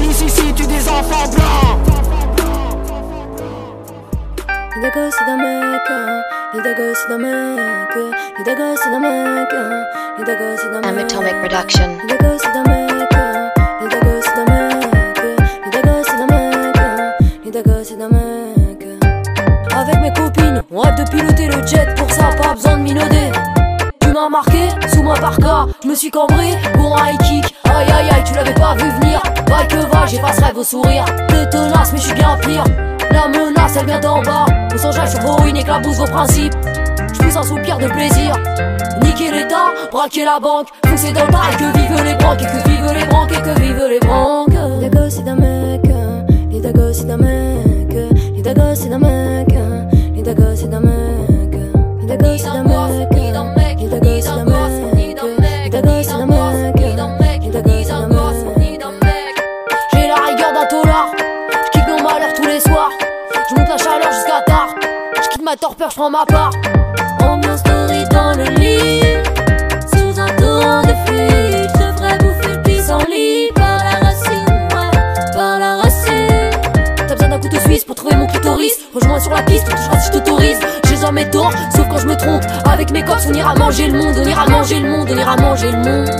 Police ici tue des enfants blancs. Les deux gosses d'un mec, les deux gosses d'un mec, les deux gosses d'un mec, les deux gosses d'un mec. Amatomic Production. Les deux gosses d'un mec, les deux gosses d'un mec, les deux gosses d'un mec, les deux gosses d'un mec. Avec mes copines, on hâte de piloter le jet, pour ça pas besoin de minauder. Marqué, sous ma parka, je me suis cambré pour un high kick. Aïe aïe aïe, tu l'avais pas vu venir. Va que va, j'effacerai vos sourires. T'es tenace, mais je suis bien pire. La menace, elle vient d'en bas. Au songeage sur vos ruines, éclabousse vos principes. Je pousse un soupir de plaisir. Niquer l'état, braquer la banque. Pousser dans le tas et que vivent les branques. Et que vivent les branques, et que vivent les branques. Les gosses, c'est d'un mec. Les gosses, c'est d'un mec. Les gosses, c'est d'un mec. Les gosses, c'est d'un mec. Les gosses, c'est d'un mec. Torpeur, je prends ma part. Ambiance story dans le lit. Sous un torrent de fuite. Je devrais bouffer le pissenlit. Par la racine, ouais, par la racine. T'as besoin d'un couteau suisse pour trouver mon clitoris. Rejoins sur la piste, touchera si je t'autorise. J'ai jamais tort, sauf quand je me trompe. Avec mes cops, on ira manger le monde. On ira manger le monde, on ira manger le monde.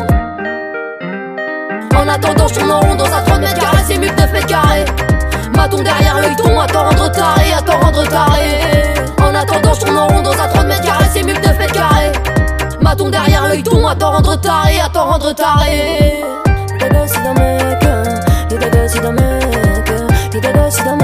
En attendant, je tourne en rond dans un 30 mètres carrés, c'est mieux que 9 mètres carrés. Maton derrière l'œil ton, à t'en rendre taré, à t'en rendre taré. En attendant, je tourne en rond dans un 30 mètres carrés, c'est mieux que 9 mètres carrés. Maton derrière l'œil ton, à t'en rendre taré, à t'en rendre taré. Deux gosses d'un mec, deux gosses d'un mec, deux gosses d'un mec,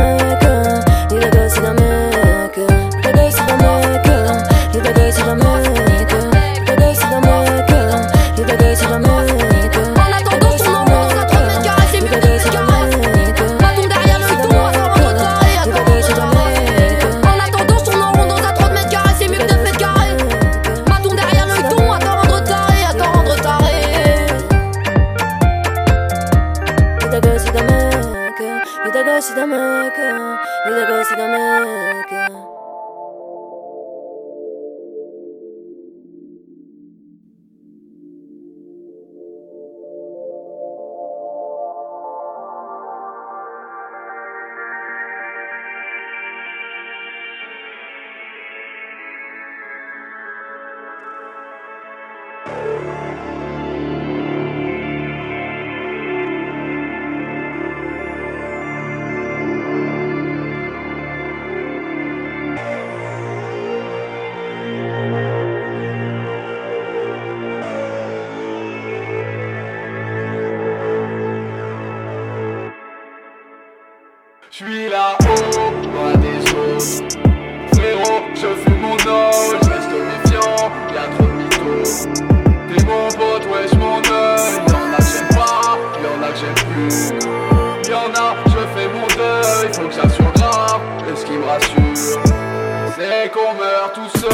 c'est qu'on meurt tout seul.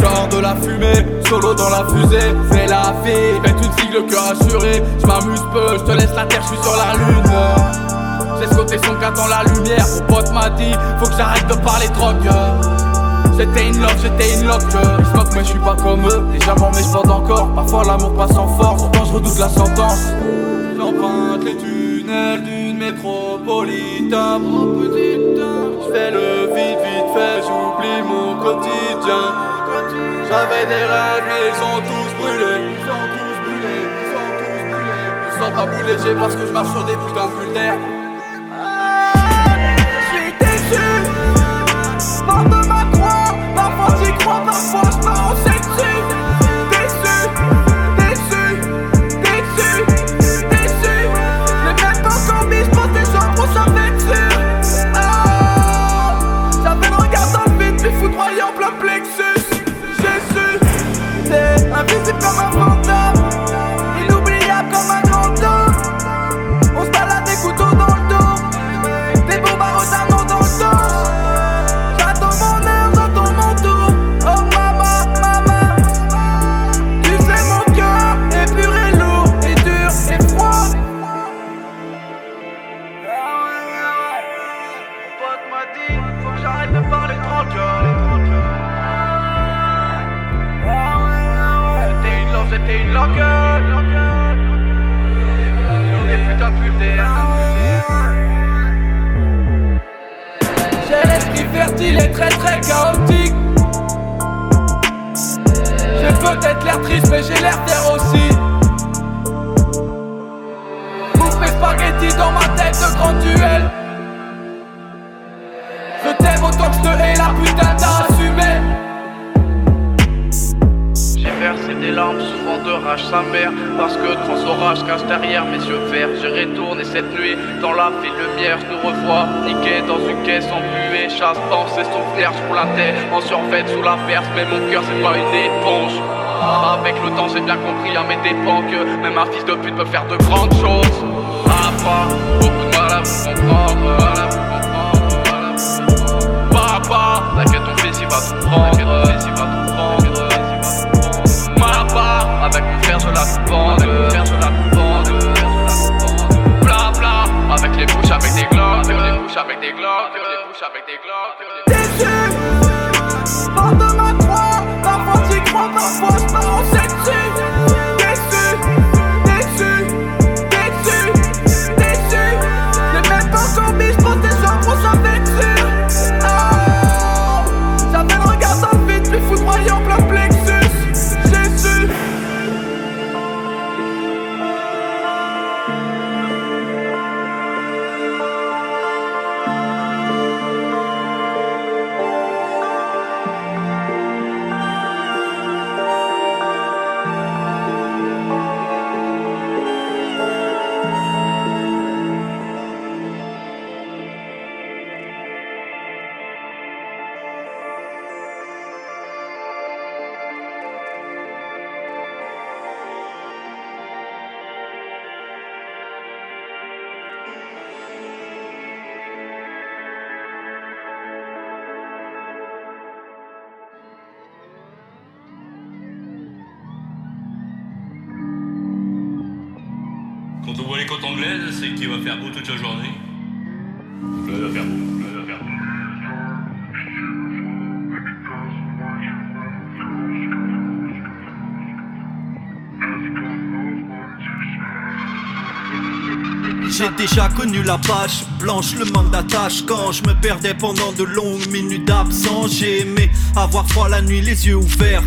Sors de la fumée, solo dans la fusée, fais la vie, fais une fille le cœur assuré. Je m'amuse peu, je te laisse la terre, je suis sur la lune. J'ai scoté son cas dans la lumière, mon pote m'a dit, faut que j'arrête de parler drogue. J'étais une love, j'étais une loque. Je smoke mais je suis pas comme eux, déjà mort mais je encore. Parfois l'amour passe en force, pourtant je redoute la sentence. J'emprunte les tunnels d'une métropolitain. Je fais le vite, vite fait, mon quotidien. J'avais des rêves, mais ils ont tous brûlé. Ils ont tous brûlé, ils ont tous brûlé. Je sens pas plus parce que je marche sur des putains de d'air. Suis déçu, mort de ma croix. Parfois j'y crois, parfois je pars en grands cœurs. C'était une love, c'était une loquette. On est putain plus J'ai l'esprit fertile et très très chaotique. J'ai peut-être l'air triste, mais j'ai l'air fier aussi. Bouffe mes spaghettis dans ma tête de grand duel. Je hais, la putain assumé. J'ai versé des larmes, souvent de rage sa mère Parce que grands orages cachent derrière mes yeux verts. J'ai retourné cette nuit dans la ville lumière Je nous revois, niqué dans une caisse embuée Chasse, pensée, souvenir, je roule la tête En survêt sous la perce, mais mon cœur c'est pas une éponge. Avec le temps j'ai bien compris à mes dépens Que même un fils de pute peut faire de grandes choses. Papa, beaucoup de mal à comprendre, va tout prendre. Tout prendre Papa, avec mon frère je la coupe Avec mon frère je la coupe Bla bla, avec les bouches avec des glocks Avec les bouches avec des glocks Avec les bouches avec des glocks Déçu, mort de ma croix Parfois j'y crois, parfois je qu'il va faire beau toute la journée. Donc là, il va faire beau. Là, il va faire beau. J'ai déjà connu la page blanche, le manque d'attache Quand je me perdais pendant de longues minutes d'absence J'ai aimé avoir froid la nuit, les yeux ouverts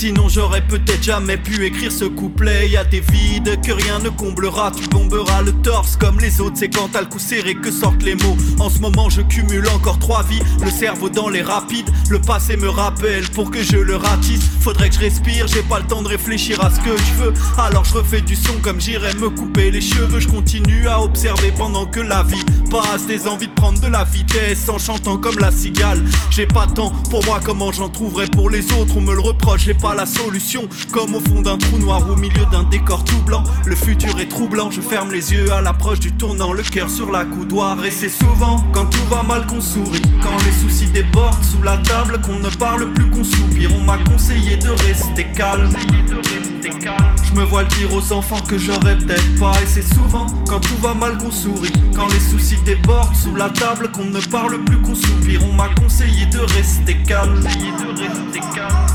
Sinon j'aurais peut-être jamais pu écrire ce couplet. Y a des vides que rien ne comblera. Tu bomberas le torse comme les autres. C'est quand t'as le coup serré que sortent les mots. En ce moment je cumule encore trois vies. Le cerveau dans les rapides. Le passé me rappelle pour que je le ratisse. Faudrait que je respire, j'ai pas le temps de réfléchir à ce que je veux. Alors je refais du son comme j'irais me couper les cheveux. Je continue à observer pendant que la vie Des envies de prendre de la vitesse en chantant comme la cigale. J'ai pas temps pour moi comment j'en trouverai pour les autres? On me le reproche, j'ai pas la solution. Comme au fond d'un trou noir au milieu d'un décor tout blanc. Le futur est troublant, je ferme les yeux à l'approche du tournant. Le cœur sur la coudoir et c'est souvent quand tout va mal qu'on sourit. Quand les soucis débordent sous la table qu'on ne parle plus qu'on soupire. On m'a conseillé de rester calme me vois le dire aux enfants que j'aurais peut-être pas. Et c'est souvent quand tout va mal qu'on sourit. Quand les soucis débordent sous la table Qu'on ne parle plus qu'on soupire. On m'a conseillé de rester calme.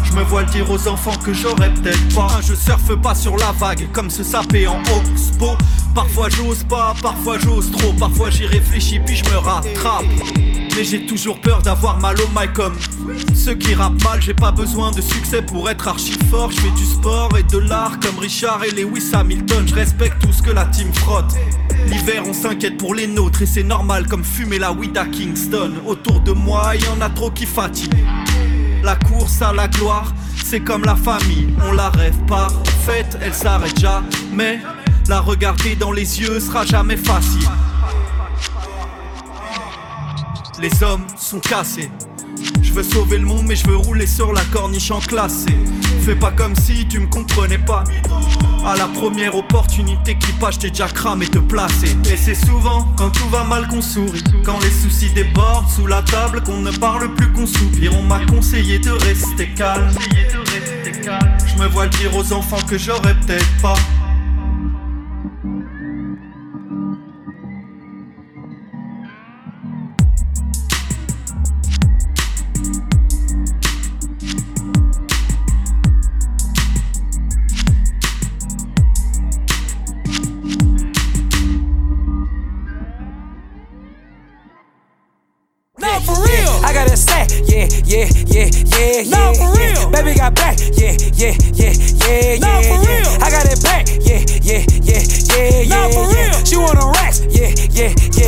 Je me vois le dire aux enfants que j'aurais peut-être pas. Je surfe pas sur la vague comme se saper en expo Parfois j'ose pas, parfois j'ose trop. Parfois j'y réfléchis puis je me rattrape mais j'ai toujours peur d'avoir mal au mic comme ceux qui rappent mal. J'ai pas besoin de succès pour être archi fort. Je fais du sport et de l'art comme Richard et Lewis Hamilton. Je respecte tout ce que la team frotte. L'hiver, on s'inquiète pour les nôtres et c'est normal comme fumer la weed à Kingston. Autour de moi, y en a trop qui fatiguent. La course à la gloire, c'est comme la famille. On la rêve pas, faite, elle s'arrête jamais. La regarder dans les yeux sera jamais facile. Les hommes sont cassés. Je veux sauver le monde, mais je veux rouler sur la corniche en classé. Fais pas comme si tu me comprenais pas. À la première opportunité qui passe, t'ai déjà cramé te placer. Et c'est souvent quand tout va mal qu'on sourit. Quand les soucis débordent sous la table, qu'on ne parle plus qu'on soupire. On m'a conseillé de rester calme. Je me vois dire aux enfants que j'aurais peut-être pas. Yeah, yeah,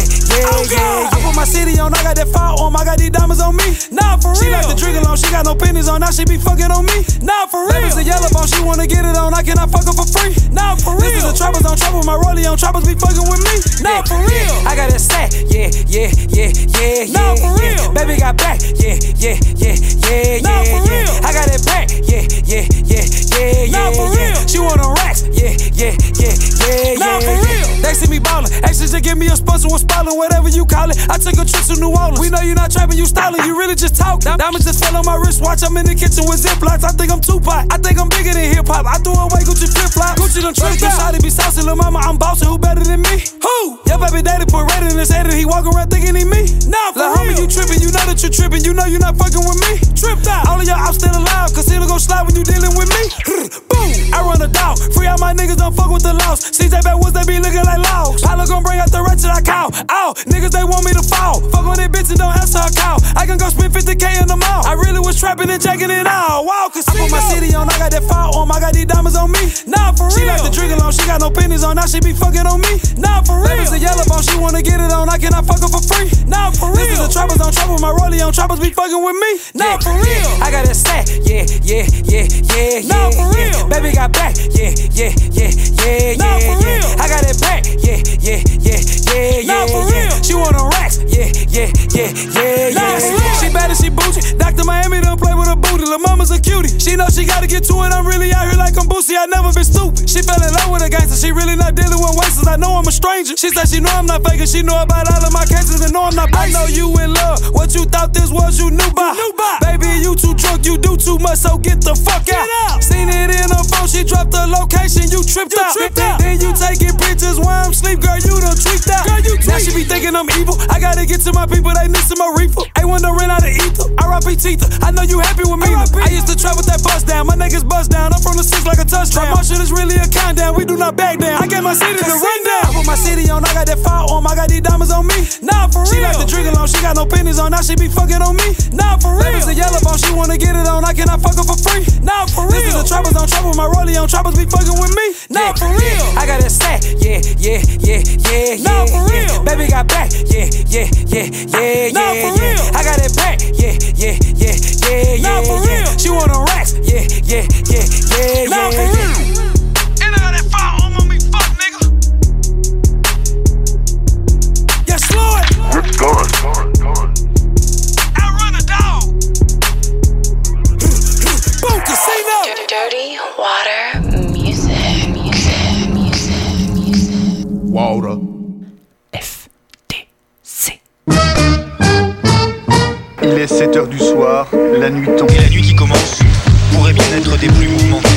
my city on, I got that fire on, I got these diamonds on me. Nah, for real. She like the drink alone, she got no pennies on, now she be fucking on me. Nah, for real. Baby's a yellow bone, she wanna get it on, I cannot fuck her for free. Nah, for real. This is a trappers on trouble, my rollie on trappers be fucking with me. Nah, for real. I got that stack, yeah, yeah, yeah, yeah, yeah. Nah, for real. Baby got back, yeah, yeah, yeah, yeah, Nah, yeah. for yeah. real. I got it back, yeah, yeah, yeah, yeah, Nah, yeah. for real. She want them racks, yeah, yeah, yeah, yeah, Nah, yeah. for real. They see me ballin', actually just give me a sponsor with spallin', whatever you call it. I took a trip to New Orleans. We know you're not trapping, you styling, you really just talk. Diamonds just fell on my wrist, watch I'm in the kitchen with ziplocs. I think I'm Tupac, I think I'm bigger than hip hop. I threw away Gucci flip flop. Gucci done tripped out. Shawty be saucy, lil' mama, I'm bossy, who better than me? Who? Your baby daddy put red in his head and he walk around thinking he me. Nah, for Lil' homie, you trippin', you know that you trippin', you know you're not fucking with me. Tripped out. All of your ops still alive, cause it'll go slide when you dealing with me. Boom, I run a dog. Free out my niggas, don't fuck with the laws. CJ backwoods, they be looking like laws. Pilot gon' bring out the ratchet I call. Oh, niggas, they want me to fall. Fuck on that bitch and don't answer a call. I can go spend 50k in the mall. I really was trapping and jacking it all. Wow, cause I put my city on, I got that fire on, I got these diamonds on me. Nah, for real. She like the drink alone, she got no pennies on, now she be fucking on me. Nah, for real. Baby's a yellow bone, she wanna get it on, I cannot fuck her for free. Nah, for real. This is the trappers on trouble, my rollie on trappers be fucking with me. Nah, for real. I got that stack, yeah, yeah, yeah, yeah, yeah. Nah, for yeah. real. Baby got back, yeah, yeah, yeah, yeah, Nah, yeah. for yeah. real. I got it back, yeah, yeah, yeah, yeah, Nah, yeah. for yeah. real. She want them racks, yeah, yeah, yeah, yeah, yeah. She bad and she bougie. Dr. Miami don't play with her booty. Lil' mama's a cutie. She know she gotta get to it. I'm really out here like I'm Boosie. I never been stupid. She fell in love with a gangster. She really not dealing with wasters. I know I'm a stranger. She said she know I'm not faking. She know about all of my cases and know I'm not basic. I know you in love. What you thought this was, you knew by. knew by. Baby, you too drunk. You do too much, so get the fuck Get out. out. Seen it in her phone. She dropped the location. You tripped You out. tripped then, out. then you taking pictures while I'm sleep. Girl, you done tweaked out. Girl, you now she be thinking I'm evil. I gotta get to my people. They missing my reefer. Ain't wanna run out of ether. R.I.P. Teether. I know you happy with me. I used to trap with that bust down. My niggas bust down. I'm from the six like a touchdown. My shit is really a countdown. We do not back down. I get my city to run down. I put my city on. I got that fire on. I got these diamonds on me. Nah, for real. She like the drink alone. She got no pennies on. Now she be fucking on me. Nah, for real. Baby's a yellow bone. She wanna get it on. I cannot fuck her for free. Nah, for real. This is the trappers on trouble. My rollie on trappers be fucking with me. Nah, for real. I got that stack, yeah, yeah, yeah, yeah, Nah, yeah. for yeah. real. Baby got back, yeah, yeah, yeah, yeah, Nah, yeah. for yeah. real. I got it back, yeah, yeah, yeah, yeah, Nah, yeah. for yeah. real. She want them racks, yeah, yeah, yeah, yeah, Nah, yeah. for yeah. real. Il est 7h du soir, la nuit tombe. Et la nuit qui commence pourrait bien être des plus mouvementées.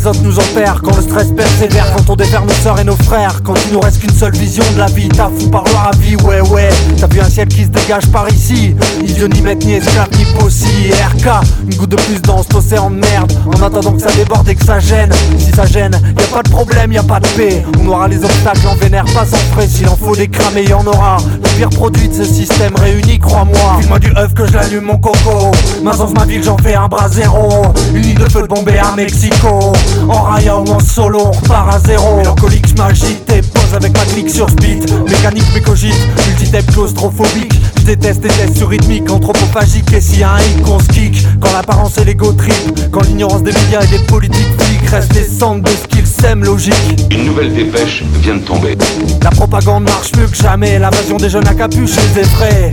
Des autres nous opère, quand le stress persévère, quand on défère nos sœurs et nos frères, quand il nous reste qu'une seule vision de la vie, t'as fou par à vie, ouais ouais, t'as vu un ciel qui se dégage par ici, ni dieu ni maître, ni esclave, ni possi, RK, une goutte de plus dans cet océan de merde, en attendant que ça déborde et que ça gêne, si ça gêne, y a pas de problème, y a pas de paix, on aura les obstacles, en vénère pas sans frais, s'il en faut des cramer, y en aura, le pire produit de ce système réuni, crois-moi, file-moi du œuf que je l'allume mon coco, Mazance ma ville, j'en fais un bras zéro, une ligne de feu de à Mexico, en raya ou en solo, on repart à zéro, mélancolique, je m'agite et pose avec ma clique sur speed, mécanique mais cogite, multitep claustrophobique, je déteste les tests sur rythmique, anthropophagique, et s'il y a un hic, on se kick, quand l'apparence et l'ego trip, quand l'ignorance des médias et des politiques flics, reste les centres de ce qu'ils sèment logique. Une nouvelle dépêche vient de tomber. La propagande marche mieux que jamais, l'invasion des jeunes à capuche les effraie.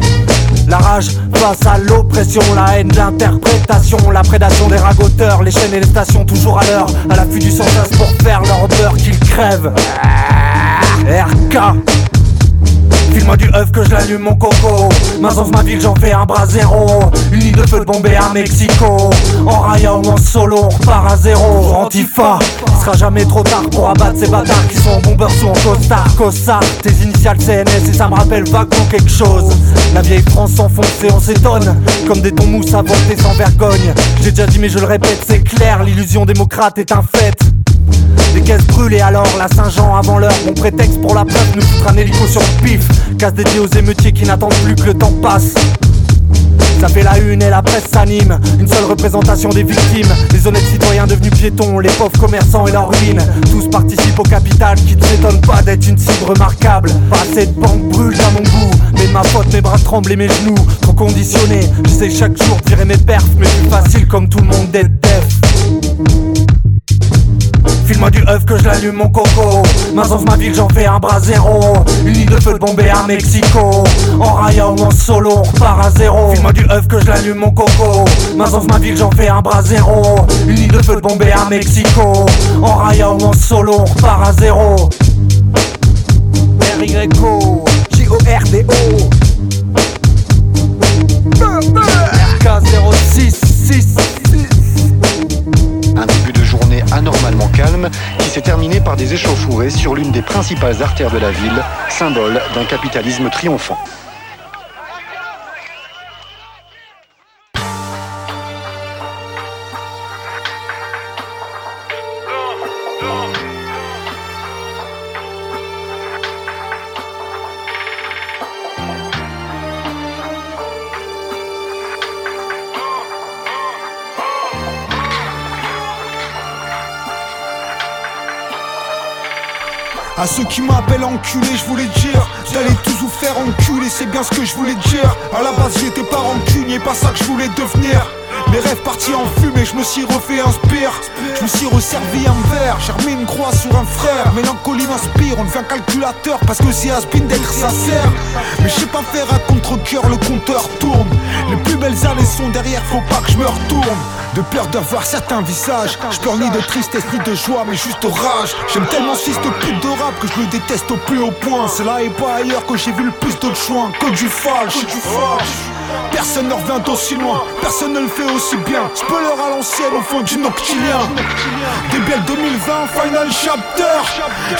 La rage face à l'oppression, la haine, l'interprétation, la prédation des ragoteurs, les chaînes et les stations toujours à l'heure, à l'affût du sensas pour faire leur qu'ils crèvent. RK File-moi du œuf que je l'allume mon coco. Maintenant ma ville j'en fais un bras zéro. Une ligne de feu de à Mexico. En raya ou en solo on repart à zéro. Antifa Il sera jamais trop tard pour abattre ces bâtards Qui sont en bombers ou en costard Cossard Tes initiales CNS et ça me rappelle vaguement quelque chose. La vieille France s'enfonce et on s'étonne Comme des tons mousse à sans vergogne. J'ai déjà dit mais je le répète c'est clair L'illusion démocrate est un fait des caisses brûlées alors, la Saint-Jean avant l'heure Mon prétexte pour la preuve nous foutre un hélico sur le pif. Casse dédié aux émeutiers qui n'attendent plus que le temps passe. Ça fait la une et la presse s'anime. Une seule représentation des victimes. Les honnêtes citoyens devenus piétons Les pauvres commerçants et leurs ruines Tous participent au capital Qui ne s'étonne pas d'être une cible remarquable. Pas assez de banques brûlent à mon goût. Mais ma faute mes bras tremblent et mes genoux Trop conditionnés. J'essaie chaque jour de virer mes perfs Mais plus facile comme tout le monde d'être File-moi du œuf que je l'allume mon coco. Maintenant ma ville j'en fais un bras zéro. Une ligne de feu de à Mexico. En raya ou en solo on repart à zéro. File-moi du œuf que je l'allume mon coco. Maintenant ma ville j'en fais un bras zéro. Une ligne de feu de à Mexico. En raya ou en solo on repart à R-Y-O J-O-R-D-O RK066 Un début de journée anormalement calme qui s'est terminé par des échauffourées sur l'une des principales artères de la ville, symbole d'un capitalisme triomphant. À ceux qui m'appellent enculé, je voulais dire D'aller tous vous faire enculer, c'est bien ce que je voulais dire. À la base j'étais pas rancunier, pas ça que je voulais devenir mes rêves partis en fumée, je me suis refait un spire Je me suis resservi un verre, j'ai remis une croix sur un frère. Mélancolie m'inspire, on devient calculateur Parce que c'est Aspin d'être sincère. Mais je sais pas faire un contre-coeur, le compteur tourne. Les plus belles années sont derrière, faut pas que je me retourne. De peur d'avoir certains visages Je pleure ni de tristesse ni de joie mais juste rage. J'aime tellement ce fils de pute de rap que je le déteste au plus haut point. C'est là et pas ailleurs que j'ai vu le plus de choix que du falche Personne ne revient aussi loin, personne ne le fait aussi bien. Spoiler à l'ancienne au fond du noctilien. Débile 2020, final chapter.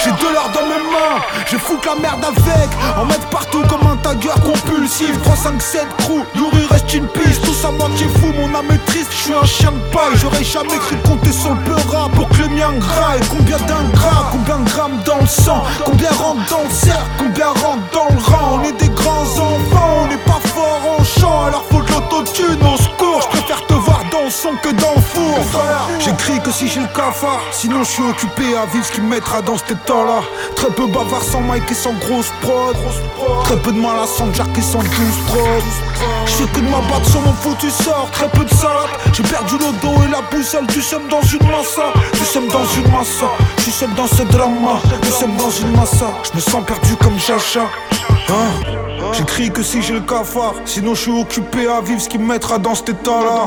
J'ai de l'or dans mes mains, je foutre la merde avec. En mettre partout comme tagueur compulsif 3, 5, 7, crew, Yuri reste une piste Tout ça moitié fou, mon âme est triste, je suis un chien de paille J'aurais jamais cru compter sur le peura pour que le mien graille. Combien d'ingrats, combien de grammes dans le sang? Combien rentre dans le cercle, combien rentre dans le rang? On est des grands enfants, on n'est pas fort en chant Alors faut de l'autotune au secours Je préfère que dans four. J'écris que si j'ai le cafard Sinon je suis occupé à vivre ce qui me mettra dans cet état-là. Très peu bavard sans mic et sans grosse prod. Très peu de mal à sans jack et sans douce prod. Je fais que de m'abattre sur mon foutu sort Très peu de salade. J'ai perdu le dos et la boussole. Du seum dans une massa. Du seum dans une massa. Suis seul dans ce drama. Du seum dans une massa. Je me sens perdu comme Chacha Hein? J'écris que si j'ai le cafard, sinon je suis occupé à vivre ce qui me mettra dans cet état-là.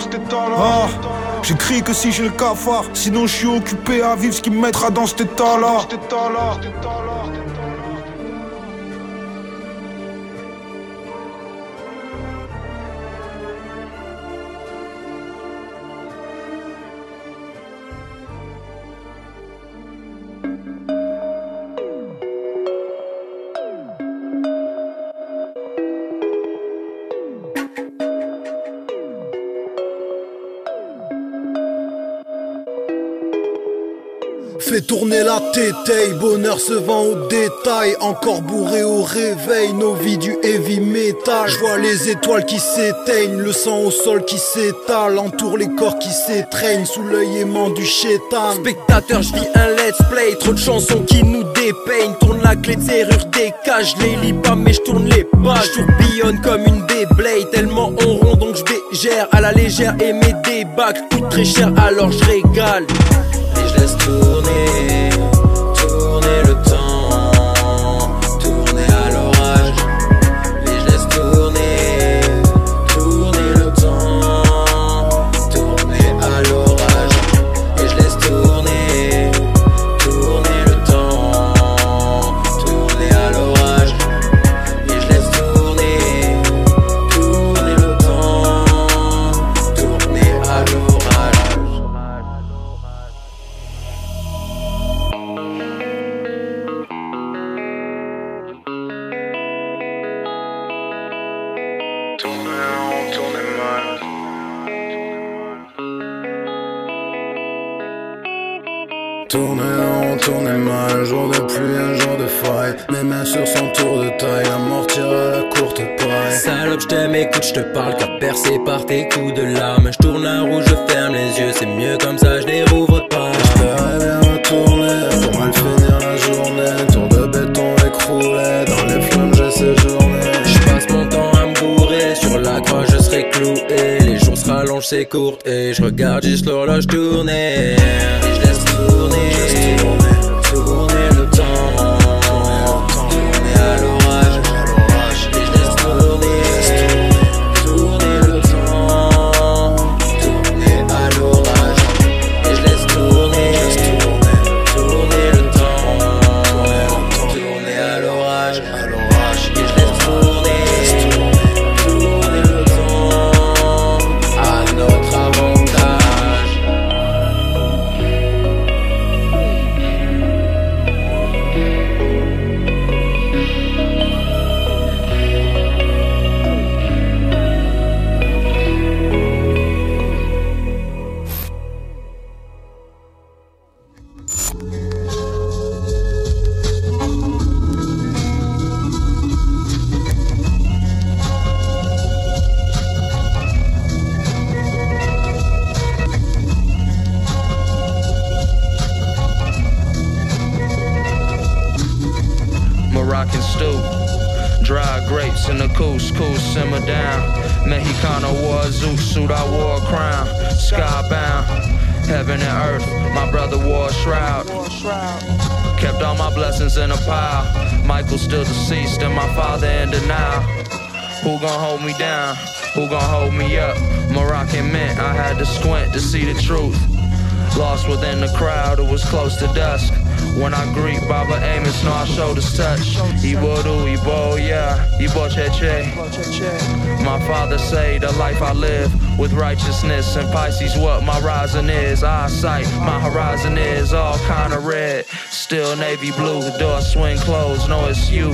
J'écris que si j'ai le cafard, sinon je suis occupé à vivre ce qui me mettra dans cet état-là. Tourner la tétaille, bonheur se vend au détail. Encore bourré au réveil, nos vies du heavy metal. Je vois les étoiles qui s'éteignent, le sang au sol qui s'étale. Entoure les corps qui s'étreignent, sous l'œil aimant du chétan. Spectateur, je vis un let's play, trop de chansons qui nous dépeignent. Tourne la clé de serrure des cages, les lis pas mais je tourne les pages. Tourbillonne comme une Beyblade, tellement on rond donc je à la légère et mes débacs coûtent très cher. Alors je régale je laisse tourner, mal. Jour de pluie, un jour de faille. Mes mains sur son tour de taille, la mort tire à la courte paille. Salope, je t'aime, écoute, je te parle, car percé par tes coups de lame. Je tourne la roue, je ferme les yeux, c'est mieux comme ça, je les rouvre pas. J'espérais bien retourner pour mal finir la journée. Tour de béton écroulé, dans les flammes j'ai séjourné. Je passe mon temps à me bourrer, sur la croix je serai cloué. Les jours se rallongent, c'est court, et je regarde juste l'horloge tourner. Et je laisse tourner, tourner father say the life I live with righteousness and Pisces, what my rising is. Eyesight, my horizon is all kinda red. Still navy blue, door swing closed, no, it's you.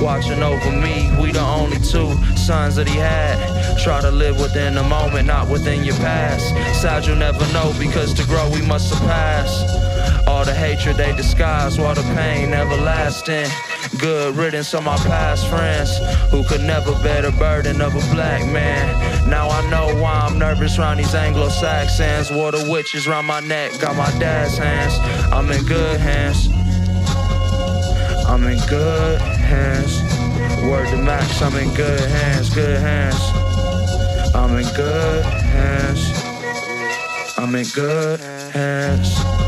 Watching over me, we the only two sons that he had. Try to live within the moment, not within your past. Sad you'll never know because to grow we must surpass. All the hatred they disguise while the pain everlasting. Good riddance of my past friends who could never bear the burden of a black man. Now I know why I'm nervous around these Anglo Saxons. Water witches round my neck, got my dad's hands. I'm in good hands. I'm in good hands. Word to Max, I'm in good hands, good hands. I'm in good hands. I'm in good hands.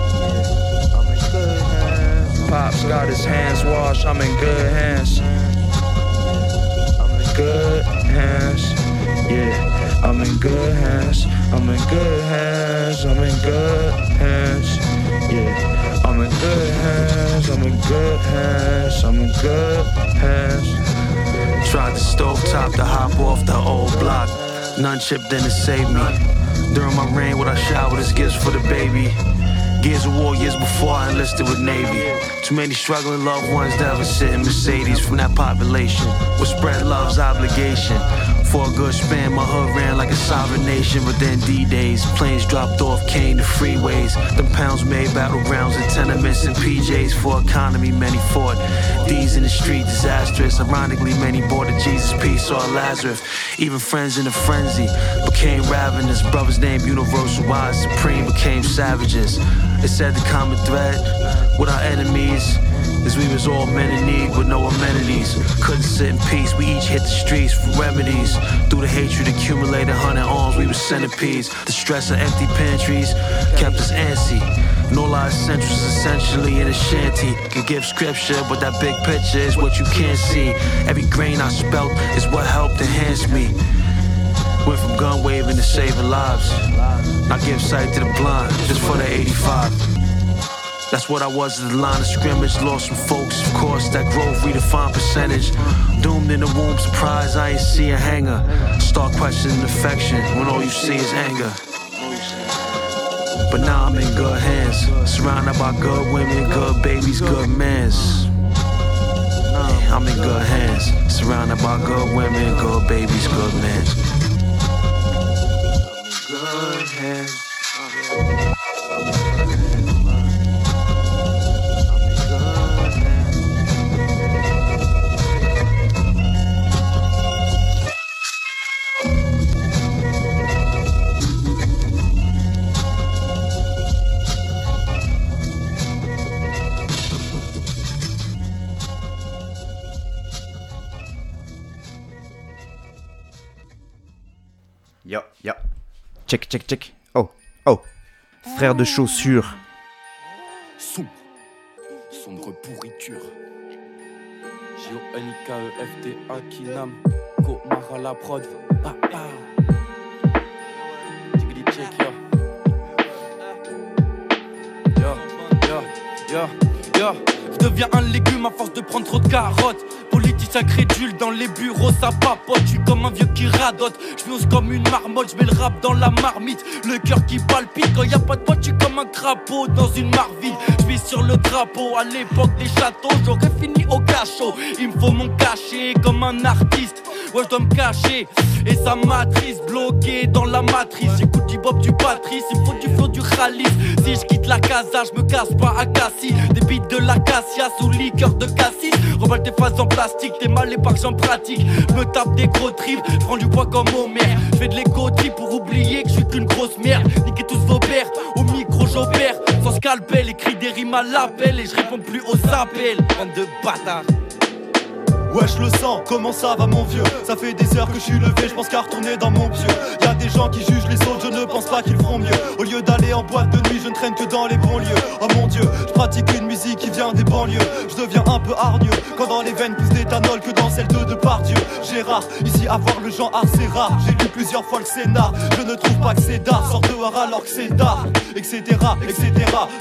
Pop's got his hands washed, I'm in good hands. I'm in good hands. Yeah, I'm in good hands. I'm in good hands. I'm in good hands. Yeah, I'm in good hands. I'm in good hands. I'm in good hands. Tried the stove top to hop off the old block. None chipped in to save me. During my reign, what I showered as gifts for the baby. Gears of war years before I enlisted with Navy. Too many struggling loved ones that ever sit in Mercedes from that population. Would spread love's obligation. For a good span, my hood ran like a sovereign nation. But then D days, planes dropped off, came to freeways. Them pounds made battlegrounds and tenements and PJs for economy. Many fought. D's in the street, disastrous. Ironically, many bought a Jesus piece or a Lazarus. Even friends in a frenzy became ravenous. Brothers named Universal Wise Supreme became savages. It said the common thread with our enemies is we was all men in need with no amenities. Couldn't sit in peace, we each hit the streets for remedies. Through the hatred accumulated, hundred arms, we were centipedes. The stress of empty pantries kept us antsy. No our essentials essentially in a shanty. Can give scripture, but that big picture is what you can't see. Every grain I spelt is what helped enhance me. Went from gun waving to saving lives. I give sight to the blind, just for the 85. That's what I was at the line of scrimmage. Lost some folks, of course. That growth redefined percentage. Doomed in the womb, surprise. I ain't see a hanger. Start questioning affection when all you see is anger. But now I'm in good hands. Surrounded by good women, good babies, good. Yeah, I'm in good hands. Surrounded by good women, good babies, good mans. Good hands. Check, check, check. Oh, oh. Frère de chaussures. Sombre. Sombre pourriture. J-O-N-I-K-E-F-T-A Kinam. Komara la prod. Ah ah. Jiggly check yo. Yo, yo, yo, yo. Deviens un légume à force de prendre trop de carottes. Politicien crédule dans les bureaux, ça papote. Je suis comme un vieux qui radote. Je m'ose comme une marmotte, je mets le rap dans la marmite. Le cœur qui palpite quand y a pas de poids, je suis comme un crapaud dans une mare vide. Je vis sur le drapeau à l'époque des châteaux. J'aurais fini au cachot. Il me faut mon cachet comme un artiste. Ouais, je dois me cacher. Et sa matrice bloquée dans la matrice. J'écoute du Bob, du Patrice. Il faut du flow, du Khalis. Si je quitte la casa, je me casse pas à Cassis. Des bites de l'acacia sous liqueur de cassis. Remballe tes phases en plastique, t'es mal et par j'en pratique. Me tape des gros trips, je prends du poids comme Homer. Fais de trip pour oublier que je suis qu'une grosse merde. Niquez tous vos pères, au micro j'opère. Sans scalpel, écrit des rimes à l'appel. Et je réponds plus aux appels. Bande de bâtards. Ouais, je le sens, comment ça va mon vieux? Ça fait des heures que je suis levé, je pense qu'à retourner dans mon pieu. Des gens qui jugent les autres, je ne pense pas qu'ils feront mieux. Au lieu d'aller en boîte de nuit, je ne traîne que dans les bons lieux. Oh mon dieu, je pratique une musique qui vient des banlieues. Je deviens un peu hargneux quand dans les veines plus d'éthanol que dans celle de Depardieu. Gérard, ici avoir le genre art c'est rare. J'ai lu plusieurs fois le scénar, je ne trouve pas que c'est d'art. Sort dehors alors que c'est d'art, etc. etc.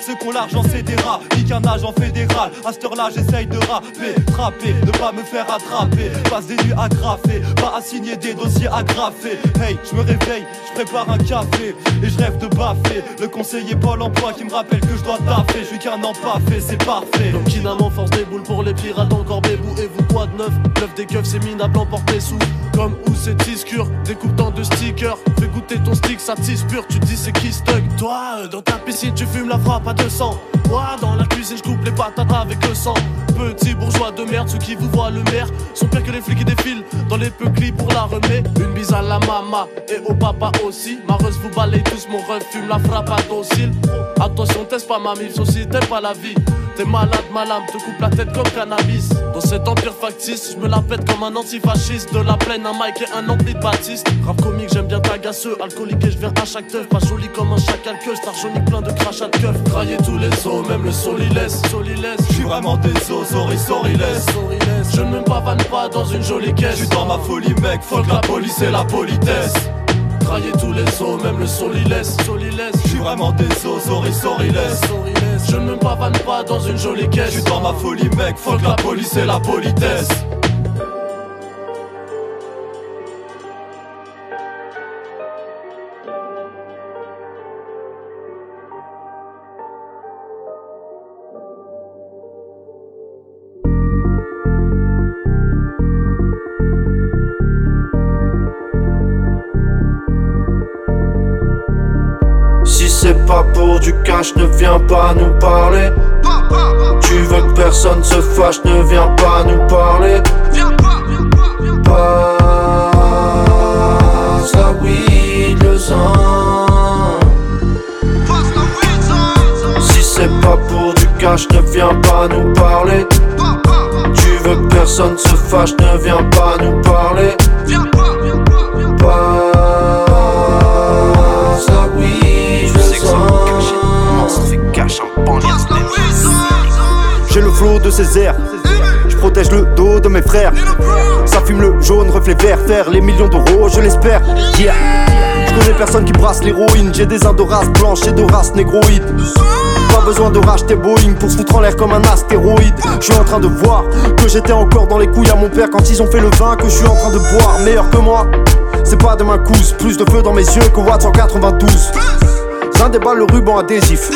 Ceux qui ont l'argent c'est des rats, nique un agent fédéral. À cette heure-là, j'essaye de rapper, trapper, ne pas me faire attraper. Passe des nuits à graffer, pas à signer des dossiers agrafés. Hey, je me réveille, je prépare un café et je rêve de baffer. Le conseiller Pôle emploi qui me rappelle que je dois taffer. Je suis qu'un empaffé, c'est parfait. Donc Kinam force des boules pour les pirates encore bébou et quoi de neuf? Neuf des keufs c'est minable emporté sous. Comme où c'est Tiscure Découpe tant de stickers. Fais goûter ton stick ça tisse pur Tu dis c'est qui stug Toi euh, dans ta piscine tu fumes la frappe à 200 Moi dans la cuisine je coupe les patates avec le sang. Petit bourgeois de merde ceux qui vous voient le maire Sont pires que les flics qui défilent Dans les peuclis pour la remet Une bise à la mama et au papa aussi. Mareuse vous balaye tous mon ref fume la frappe à docile Attention teste pas ma mif aussi t'aimes pas la vie T'es malade, malade, te coupe la tête comme cannabis. Dans cet empire factice, je me la pète comme un antifasciste. De la plaine, un mic et un ampli de Baptiste. Rap comique, j'aime bien tagaceux. Alcoolique et je viens à chaque teuf. Pas joli comme un chacal que je plein de crachats de keuf. Trailler tous les os, même le solilès. Solilès. Je suis vraiment des os, sorry, sorry, laisse. Je ne me pavane pas dans une jolie caisse. Je suis dans ma folie, mec, fuck la police et la politesse. Trailler tous les os, même le solilès. Solilès. Je suis vraiment des os, sorry, sorry, laisse. Je ne me pavane pas dans une jolie caisse. Je suis dans ma folie, mec, fuck la police et la politesse. Pour du cash, ne viens pas nous parler. Tu veux que personne se fâche, ne viens pas nous parler. Passe la weed, le sang. Si c'est pas pour du cash, ne viens pas nous parler. Tu veux que personne se fâche, ne viens pas nous parler. De ces airs. Je protège le dos de mes frères. Ça fume le jaune, reflet vert, faire les millions d'euros, je l'espère. Yeah. Je connais personne qui brasse l'héroïne. J'ai des uns de et de race négroïde. Pas besoin de racheter Boeing pour se foutre en l'air comme un astéroïde. Je suis en train de voir que j'étais encore dans les couilles à mon père quand ils ont fait le vin que je suis en train de boire. Meilleur que moi, c'est pas de ma cousse. Plus de feu dans mes yeux que Watt 192. J'en déballe le ruban adhésif.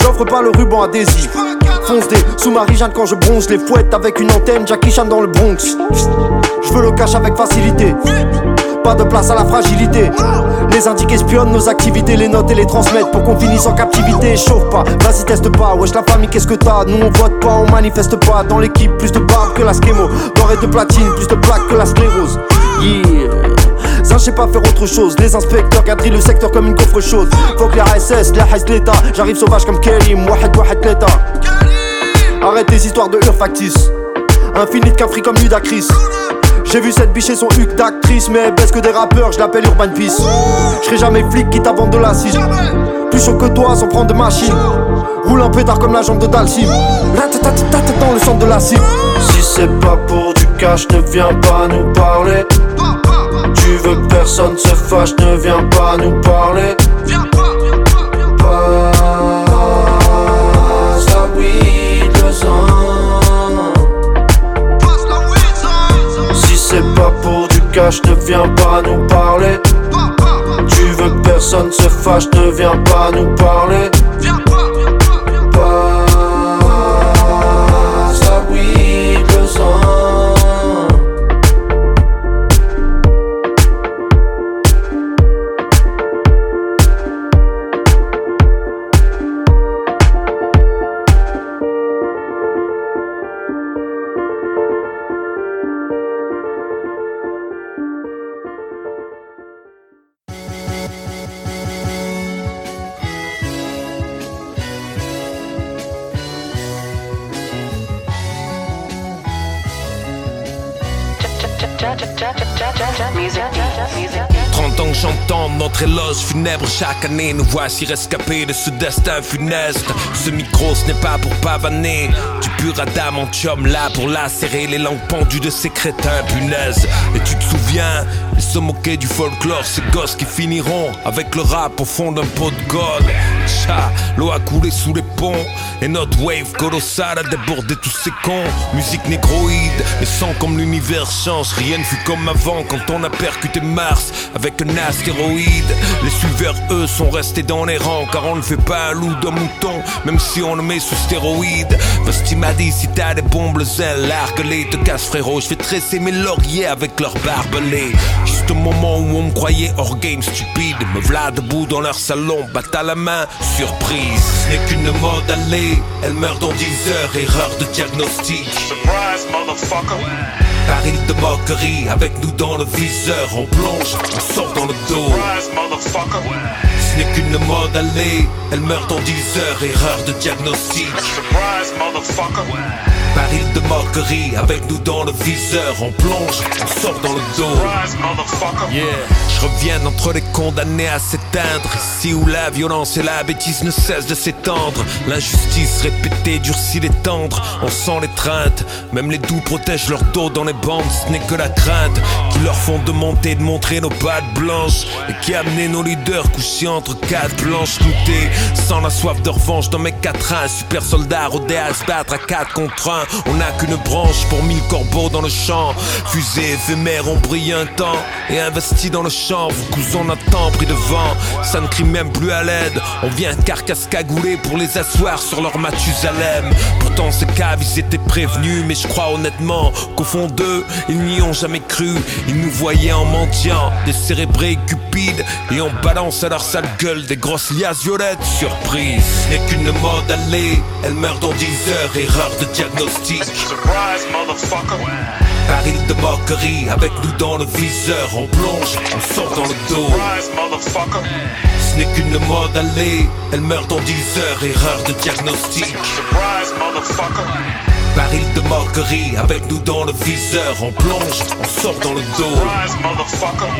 J'offre pas le ruban adhésif. Des sous-marins quand je bronze les fouettes avec une antenne Jackie Chan dans le Bronx. Je veux le cash avec facilité. Pas de place à la fragilité. Les indiques espionnent nos activités, les notes et les transmettent pour qu'on finisse en captivité. Chauffe pas, vas-y teste pas. Wesh la famille, qu'est-ce que t'as? Nous on vote pas, on manifeste pas. Dans l'équipe, plus de barbe que la skémo. D'or de platine, plus de plaques que la sclérose. Yeah. Ça, je sais pas faire autre chose. Les inspecteurs quadrillent le secteur comme une coffre chaude. Faut que la SS, la haisse l'état. J'arrive sauvage comme Kerim, Wahed Wahed l'état. Arrête tes histoires de hur factice. Infini de Capri comme Ludacris. J'ai vu cette biche et son huc d'actrice, mais elle baisse que des rappeurs, je l'appelle Urban Peace. Je serai jamais flic qui t'abandonne de l'acide. Plus chaud que toi sans prendre de machine. Roule un pétard comme la jambe de Dalsim. dans le centre de la cime. Si c'est pas pour du cash, ne viens pas nous parler. Tu veux que personne se fâche, ne viens pas nous parler. Cash, ne viens pas nous parler. Tu veux que personne se fâche, ne viens pas nous parler. Funèbre chaque année Nous voici rescapés de ce destin funeste. Ce micro ce n'est pas pour pavaner. Du pur adamantium là pour lacérer Les langues pendues de ces crétins punaises. Et tu te souviens Ils se moquaient du folklore Ces gosses qui finiront avec le rap au fond d'un pot de gold. Chat, l'eau a coulé sous les ponts Et notre wave colossale a débordé tous ces cons. Musique négroïde Et sans comme l'univers change. Rien ne fut comme avant quand on a percuté Mars avec un astéroïde. Les suiveurs, eux, sont restés dans les rangs, car on ne fait pas un loup d'un mouton, même si on le met sous stéroïde. Vasti m'a dit si t'as des bombes, ailes, largue-les, te casse frérot. Je vais tresser mes lauriers avec leurs barbelés. Juste au moment où on me croyait hors game stupide, me v'là debout dans leur salon, battent à la main, surprise. Ce n'est qu'une mode allée, elle meurt dans 10 heures, erreur de diagnostic. Surprise, motherfucker. Paris de moquerie, avec nous dans le viseur, on plonge, on sort dans le dos. Ce n'est qu'une mode allée, elle meurt dans 10 heures, erreur de diagnostic. Paris de avec nous dans le viseur, on plonge, on sort dans le dos. Yeah, je reviens entre les condamnés à s'éteindre, ici où la violence et la bêtise ne cessent de s'étendre. L'injustice répétée durcit les tendres, on sent l'étreinte, même les doux protègent leur dos dans les bandes, ce n'est que la crainte qui leur font de monter, de montrer nos pattes blanches et qui a amené nos leaders couchés entre quatre planches cloutées, sans la soif de revanche dans mes quatrains, super soldats rodés à se battre à quatre contre un. On qu'une branche pour mille corbeaux dans le champ. Fusée éphémère, on brille un temps et investi dans le champ. Vous cousons notre temps pris de vent, ça ne crie même plus à l'aide. On vient carcasse cagoulée pour les asseoir sur leur Mathusalem. Pourtant, ces caves, ils étaient prévenus, mais je crois honnêtement qu'au fond d'eux, ils n'y ont jamais cru. Ils nous voyaient en mendiant, décérébrés cupides, et on balance à leur sale gueule des grosses liasses violettes. Surprise, n'est qu'une mode allée, elle meurt dans 10 heures, erreur de diagnostic. Surprise, motherfucker. Paris de moquerie, avec nous dans le viseur, on plonge, on sort dans le dos. Surprise, motherfucker. Ce n'est qu'une mode allée, elle meurt dans 10 heures, erreur de diagnostic. Surprise, motherfucker. Paris de moquerie, avec nous dans le viseur, on plonge, on sort dans le dos. Surprise, motherfucker.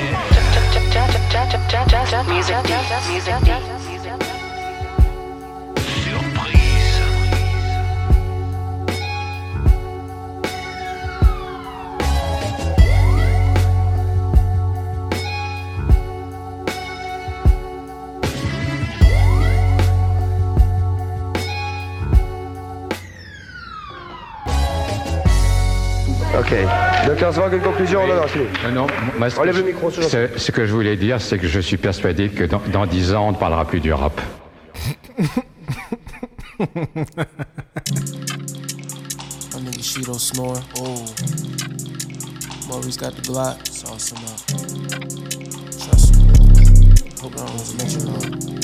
Ok. Docteur Zwang, une conclusion Non, non, c'est Euh, Non, moi, ce, Enlève que le micro, ce- ce que je voulais dire, c'est que je suis persuadé que dans, dans 10 ans, on ne parlera plus du rap. My nigga Shido snoring. Oh. Maurice got the. Sauce him up. Trust me. Hope I don't mention him. True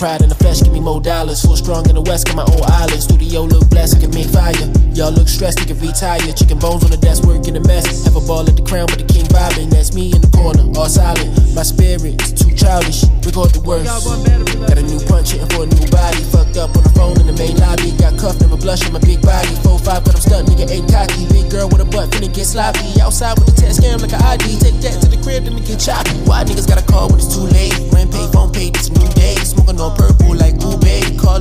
pride in the flesh, give me more dollars. Full strong in the west, got my own island. Studio look blessed, I can make fire. Y'all look stressed, you can retire. Chicken bones on the desk, work in a mess. Have a ball at the crown with the king vibing. That's me in the corner, all silent. My spirit is too childish. Record the words. Got a new punch hitting for a new body. Fucked up on the phone in the main lobby. Got cuffed, never blushing my big body. 4-5, but I'm stuck, nigga, ain't cocky. Big girl with a butt, finna get sloppy. Outside with the test scam like an ID. Take that to the crib, then it get choppy. Why niggas gotta call when it's too late? Rent pay, phone pay, this new day. Smoking on purple like babe. Call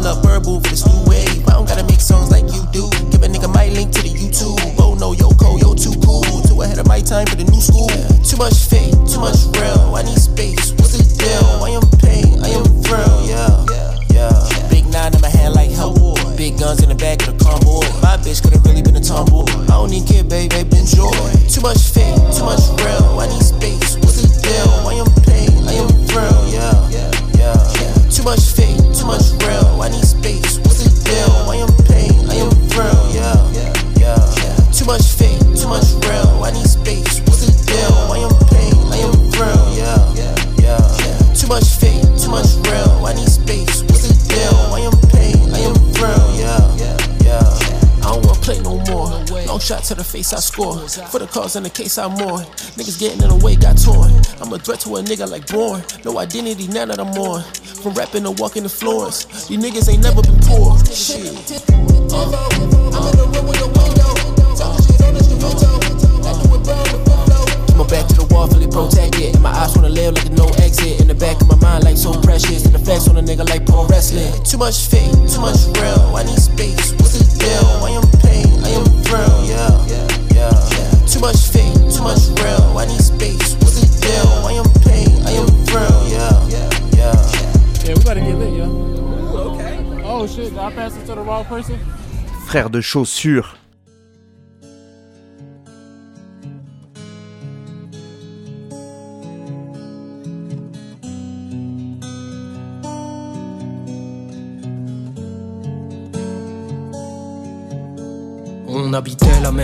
For the cause and the case I'm on. Niggas getting in the way, got torn. I'm a threat to a nigga like born. No identity, now that I'm on. From rapping to walking the floors. These niggas ain't never been poor. Shit. I'm in the room with your window. Talking shit on this computer. Back to my back to the wall, fully protected. And my eyes wanna live like a no exit. In the back of my mind, like so precious. And the flex on a nigga like pro wrestling. Too much fake, too much real. I need space. What's the deal? I am Too much fake, too much real. I need space. What's the deal? I am pain, I am thrill. Yeah, yeah. Yeah, we gotta get lit, yo. Okay. Oh shit, did I pass it to the wrong person? Frère de chaussures.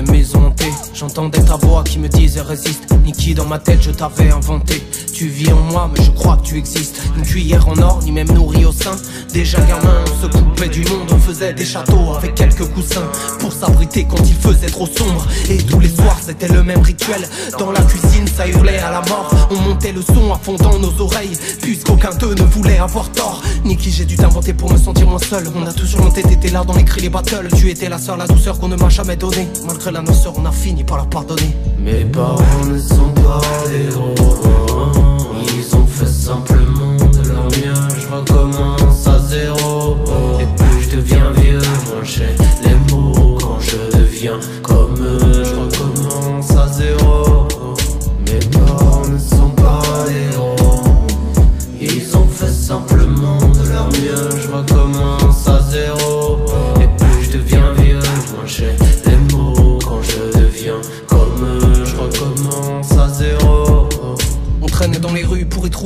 Maison hantée. J'entendais ta voix qui me disait résiste. Niki dans ma tête je t'avais inventé. Tu vis en moi mais je crois que tu existes. Une cuillère en or ni même nourrie au sein. Déjà gamin on se coupait du monde. On faisait des châteaux avec quelques coussins. Pour s'abriter quand il faisait trop sombre. Et tous les soirs c'était le même rituel. Dans la cuisine ça hurlait à la mort. On montait le son à fond dans nos oreilles. Puisqu'aucun d'eux ne voulait avoir tort. Niki j'ai dû t'inventer pour me sentir moins seul. On a toujours monté t'étais là dans les cris les battles. Tu étais la sœur la douceur qu'on ne m'a jamais donnée. Malgré on a fini par la pardonner. Mes parents ne sont pas des héros Ils ont fait simplement de leur mieux. Je recommence à zéro. Et plus je deviens vieux Moins j'ai les mots Quand je deviens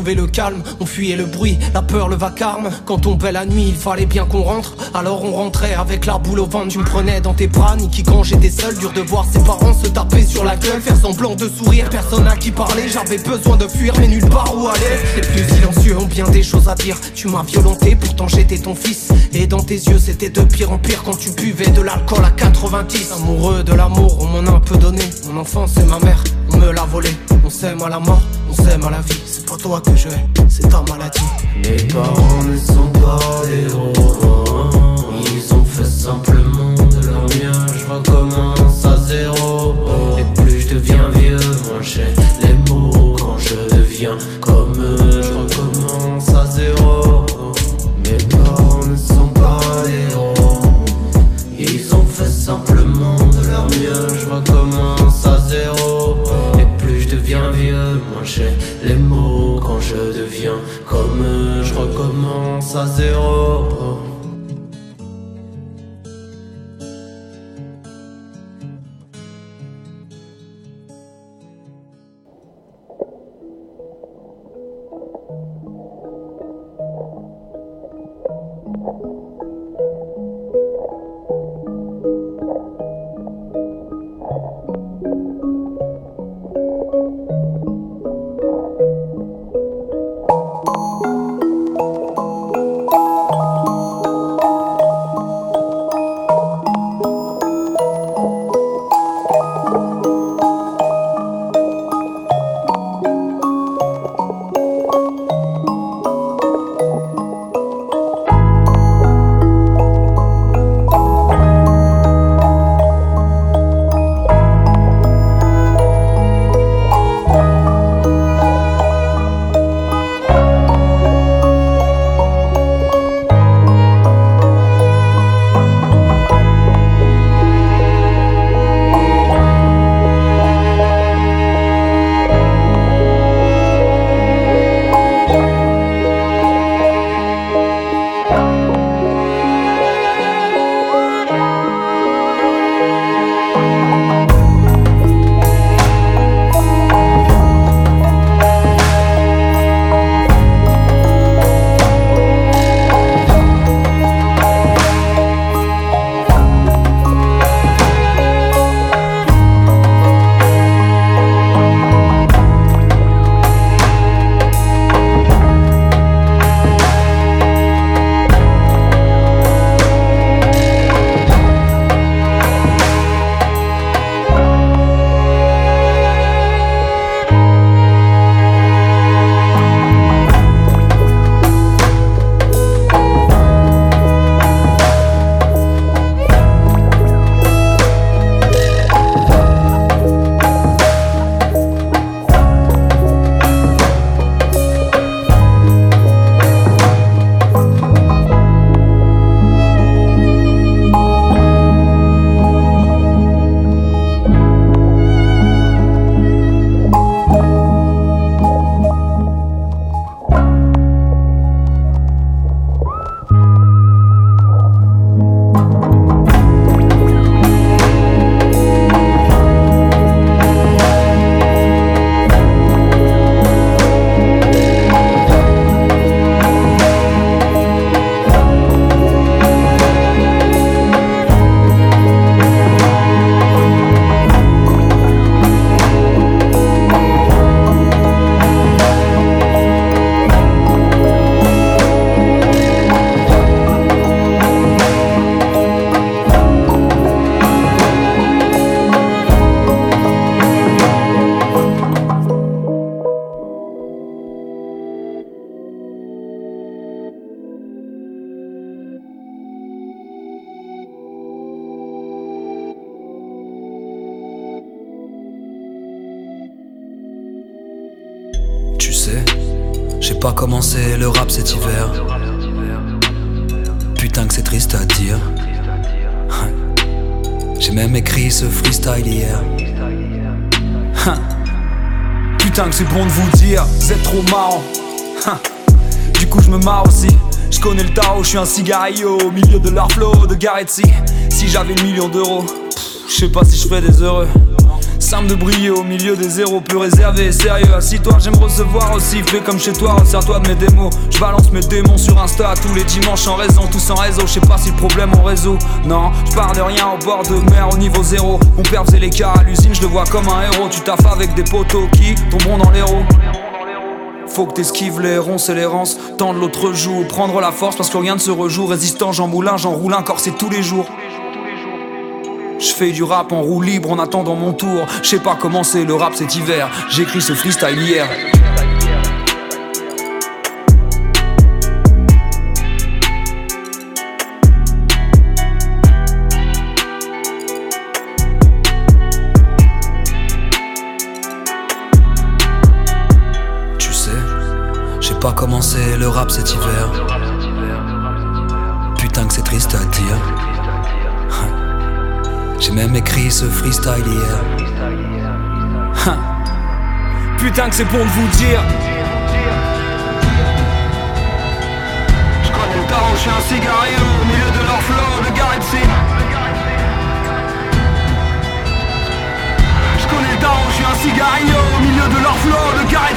le calme On fuyait le bruit, la peur, le vacarme. Quand tombait la nuit, il fallait bien qu'on rentre. Alors on rentrait avec la boule au ventre Tu me prenais dans tes bras, Niki. Quand j'étais seul Dur de voir ses parents se taper sur la gueule Faire semblant de sourire, personne à qui parler J'avais besoin de fuir mais nulle part où aller. Les plus silencieux ont bien des choses à dire. Tu m'as violenté, pourtant j'étais ton fils. Et dans tes yeux c'était de pire en pire Quand tu buvais de l'alcool à 90 Amoureux de l'amour, on m'en a un peu donné. Mon enfance c'est ma mère, on me l'a volé. On s'aime à la mort, on s'aime à la vie C'est pas toi que je c'est ta maladie. Mes parents ne sont pas des héros Ils ont fait simplement de leur mieux Je recommence à zéro. Et plus je deviens vieux Moins j'ai les mots. Quand je deviens comme eux J'ai pas commencé le rap cet hiver. Putain que c'est triste à dire. J'ai même écrit ce freestyle hier. Putain que c'est bon de vous dire, vous êtes trop marrant. Du coup je me marre aussi. Je connais le tarot, je suis un cigarillo au milieu de leur flow de Garetti. Si j'avais le million d'euros, je sais pas si je ferais des heureux. Simple de briller au milieu des zéros, plus réservé et sérieux. Assis-toi, j'aime recevoir aussi. Fais comme chez toi, resserre-toi de mes démos. Je balance mes démons sur Insta tous les dimanches en raison, tous en réseau. Je sais pas si le problème on réseau. Non, je pars de rien au bord de mer au niveau zéro. Mon père faisait l'écart à l'usine, je le vois comme un héros. Tu taffes avec des poteaux qui tomberont dans l'héros. Faut que t'esquives les ronces et les rances. Tendre l'autre joue, prendre la force parce que rien ne se rejoue. Résistant, j'en moulin, j'en roule un c'est tous les jours. Je fais du rap en roue libre en attendant mon tour. Je sais pas comment c'est le rap cet hiver. J'écris ce freestyle hier. Tu sais, j'ai pas commencé le rap cet hiver. Putain que c'est triste à dire. J'ai même écrit ce freestyle hier. Putain que c'est bon de vous dire. Je le tarot, je suis un cigario au milieu de leur flow de Garetsi. Je connais le tarot, je suis un cigario au milieu de leur flow de Garetsi.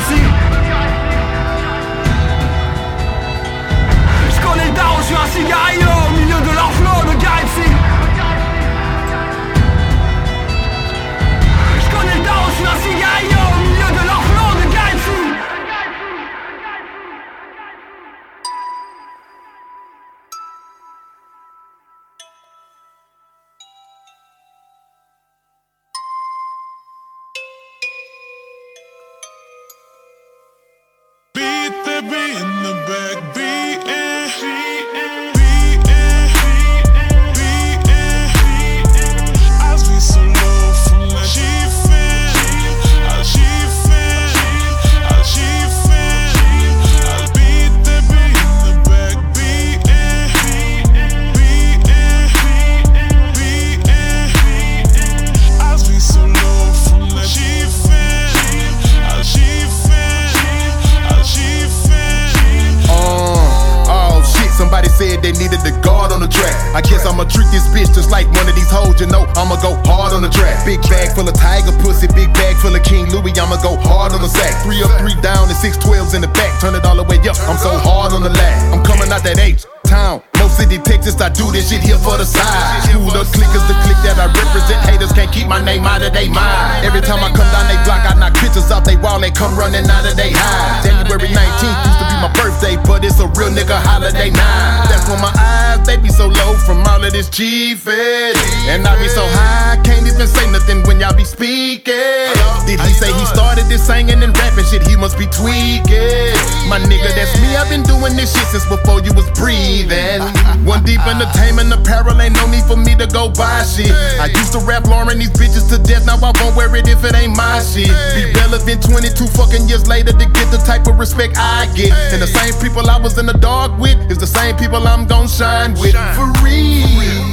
One deep entertainment apparel, ain't no need for me to go buy shit. I used to rap Lauren these bitches to death, now I won't wear it if it ain't my shit. Be relevant 22 fucking years later to get the type of respect I get. And the same people I was in the dark with is the same people I'm gon' shine with. For real.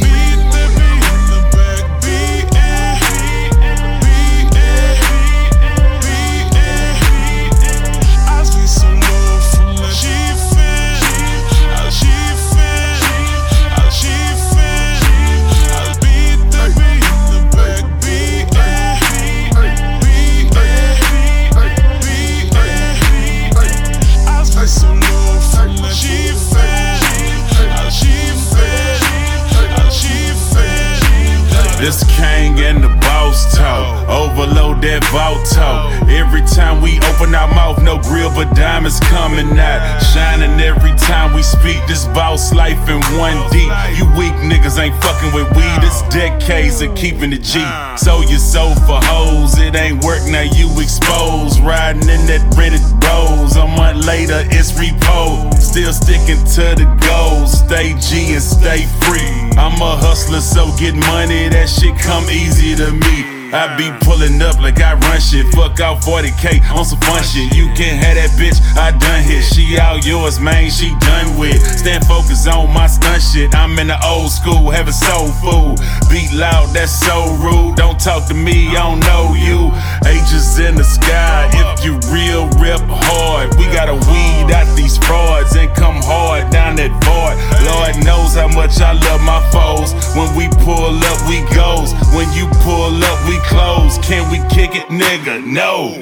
Every time we open our mouth, no grill but diamonds coming out. Shining every time we speak. This boss life in one deep. You weak niggas ain't fucking with weed. It's decades of keeping the G. So you sold for hoes. It ain't work now. You exposed. Riding in that rented Rolls. A month later, it's repo. Still sticking to the goals. Stay G and stay free. I'm a hustler, so get money. That shit come easy to me. I be pulling up like I run shit. Fuck out 40k on some fun shit. You can't have that bitch. I done hit She all yours, man. She done with. Stand focused on my stunt shit. I'm in the old school, having soul food. Beat loud, that's so rude. Don't talk to me, I don't know you. Ages in the sky. If you real, rip hard. We gotta weed out these frauds and come hard down that void. Lord knows how much I love my foes. When we pull up, we goes. When you pull up, we close. Can we kick it, nigga? No.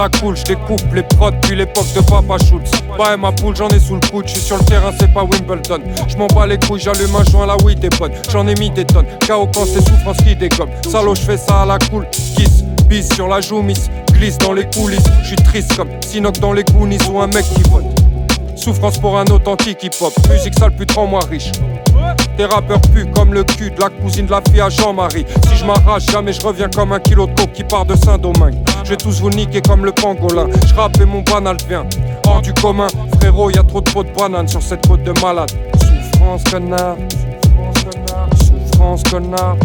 La cool, je découpe les prods depuis l'époque de Papa Schultz. Bah et ma poule, j'en ai sous le coude, je suis sur le terrain, c'est pas Wimbledon. Je m'en bats les couilles, j'allume un joint, la weed est bonne. J'en ai mis des tonnes, KO quand c'est souffrance qui dégomme. Salaud, je fais ça à la cool, kiss, bis sur la joue, miss, glisse dans les coulisses. Je suis triste comme Sinoc dans les Goonies ou un mec qui vote. Souffrance pour un authentique hip-hop, musique sale plus rend moi riche. Tes rappeurs puent comme le cul de la cousine de la fille à Jean-Marie. Si je m'arrache, jamais je reviens comme un kilo de coke qui part de Saint-Domingue. Je vais tous vous niquer comme le pangolin. Je rappe et mon banal vient hors du commun. Frérot, y a trop de pots de banane sur cette côte de malade. Souffrance, connard. Souffrance, connard. Souffrance, connard.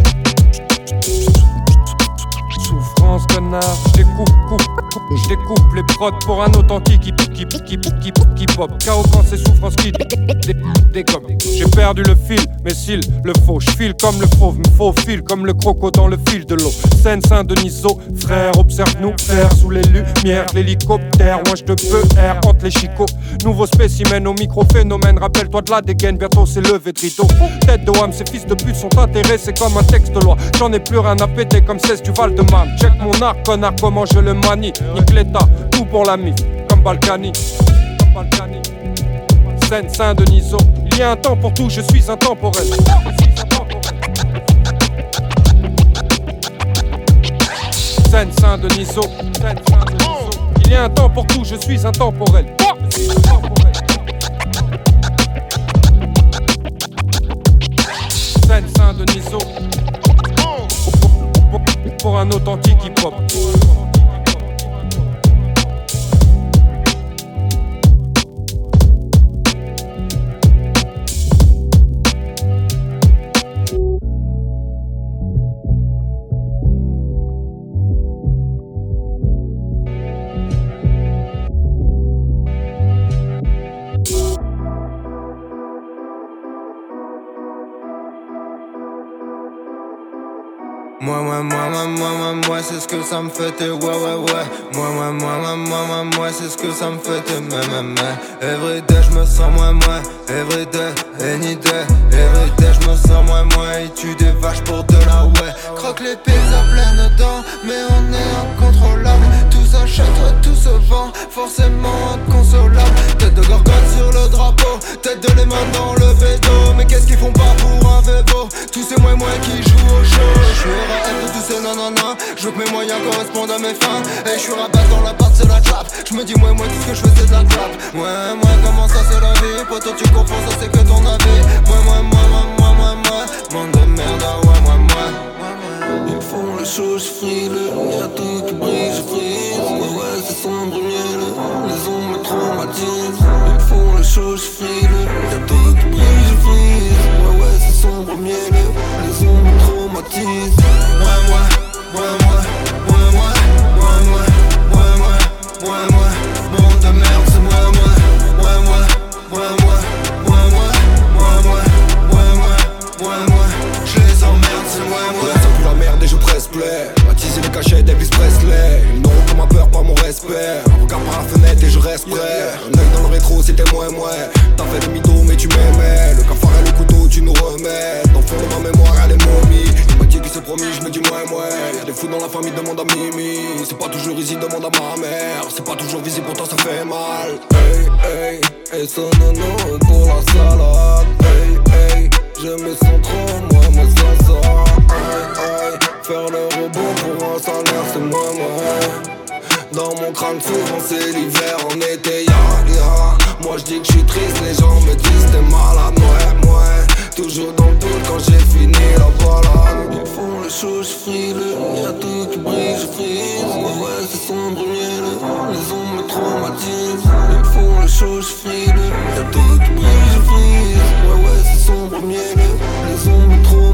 Je découpe les prods pour un authentique hip hip hip hip hip hip hop. KO quand c'est souffrance qui dé- dé- dégomme. J'ai perdu le fil, mais s'il le faut, je file comme le fauve, me faux fil comme le croco dans le fil de l'eau. Seine Saint-Deniso, frère, observe-nous faire sous les lumières, l'hélicoptère. Moi je te peux air entre les chicots. Nouveau spécimen au micro-phénomène. Rappelle-toi de la dégaine, bientôt c'est levé de. Tête de Wam, ces fils de pute sont intéressés comme un texte de loi. J'en ai plus rien à péter comme 16 du Val de Marne. Check mon art, connard, comment je le manie. Nique l'état, tout pour la mif, comme Balkany. Comme Balkany. Seine Saint-Deniso. Il y a un temps pour tout, je suis intemporel. Seine Saint-Deniso. Il y a un temps pour tout, je suis intemporel. Je suis intemporel. Seine Saint-Deniso. Un authentique hip-hop. Moi, moi, moi, moi, moi, moi, moi, c'est ce que ça me fait, te ouais, ouais, ouais. Moi, moi, moi, moi, moi, moi, moi, c'est ce que ça me fait, mais, mais, mais. Everyday, je me sens moins, moins. Everyday, any day. Everyday, je me sens moins, moins. Il tue des vaches pour de la ouais. Croque les pizzas pleines dents, mais on est incontrôlable. S'achète, ouais, tout se vend, forcément inconsolable. Tête de gorgone sur le drapeau, tête de les mains dans le veto. Mais qu'est-ce qu'ils font pas pour un vélo Tous ces moins, moins qui jouent au show. Je suis de tous ces nanana. Je veux que mes moyens correspondent à mes fins. Et je suis rabat dans la part, c'est la trappe. Je me dis, moi, moi, tout ce que je fais, c'est de la trappe. Ouais, moi, comment ça, c'est la vie? Poto, tu confonds, ça, c'est que ton avis. Moi, moi, moi, moi, moi, moi, moi. Monde de merde, ah ouais, moi, moi. Ils font les choses frileux, y'a tout qui brise, frise. Ouais, ouais, c'est sombre, miel, les ombres traumatisent. Ils font les choses frileux, y'a tout qui brise, frise. Ouais, ouais, c'est sombre, miel, les ombres traumatisent. Ouais, ouais, ouais, ouais, ouais, ouais, ouais, ouais, ouais, ouais, ouais, ouais. Cachets d'Elvis Presley. Ils n'auront ma peur, pas mon respect. Un regard par la fenêtre et je reste prêt. Un œil dans le rétro, c'était moi, moi. T'as fait mythos, mais tu m'aimais. Le cafard et le couteau, tu nous remets. Dans le fond de ma mémoire, elle est momie. Il m'a dit qu'il s'est promis, je me dis moi, moi. Y'a des fous dans la famille, demande à Mimi. C'est pas toujours easy, demande à ma mère. C'est pas toujours visible, pourtant ça fait mal. Hey, hey, et son nono pour la salade. Hey, hey, je me sens trop, moi, moi, sans ça. Hey, hey, faire le robot pour un salaire, c'est moi, moi. Dans mon crâne souvent c'est l'hiver en été ya ya Moi je dis que je suis triste les gens me disent t'es malade ouais ouais. Toujours dans le doute quand j'ai fini la balade. Ils font le show je frile Y'a tout qui brille je frise. Ouais ouais c'est sombre Les ondes me traumatisent. Ils font le show je frile Y'a tout qui brille je frise. Ouais ouais c'est sombre mielleux Les ondes me traumatisent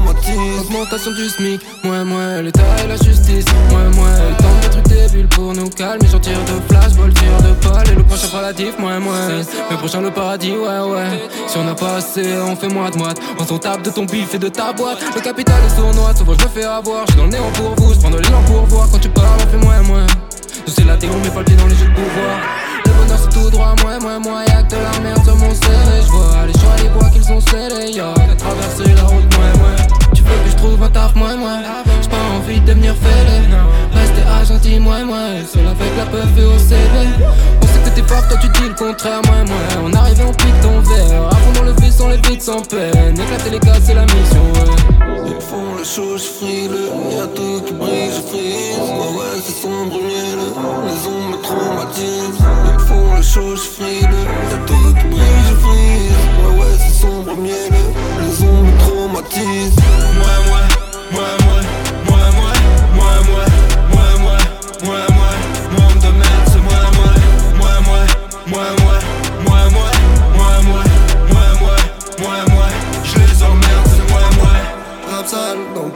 Augmentation du SMIC, moi moi l'État et la justice, moi moi le temps de trucs des bulles pour nous calmer, j'en tire de flash, bol tire de balle et le prochain relatif, moi moi le prochain le paradis, ouais ouais. Si on n'a pas assez, on fait moins de moite, on s'en tape de ton bif et de ta boîte. Le capital est sournois, souvent je me fais avoir, je dans le néant pour vous, je prends de l'élan pour voir quand tu parles, on fait moins moins. Nous c'est la on met pas le pied dans les jeux de pouvoir. C'est tout droit, moi moi moi y'a que de la merde sur mon CV, je vois les choix les bois qu'ils sont scellés, y'a qu'à traverser la route, moi moi. Tu veux que je trouve un taf, moi, moi? J'ai pas envie de devenir fêlé. Rester à gentil, moi, moi. Seul avec la peuf et au CV On sait que t'es fort, toi tu dis le contraire, moi, moi. On arrive et on pique ton verre. Avant dans le vide, on les vide sans peine. Éclater les cas, c'est la mission, ouais. Ils font le show, je frile Y'a tout qui brille, je frise. Ouais, ouais, c'est sombre mielleux Les ondes me traumatisent choses, frile La tête brise, brise Ouais ouais c'est sombre, miel Les ombres traumatisent Moi moi, moi moi, moi moi, moi moi, moi moi, moi moi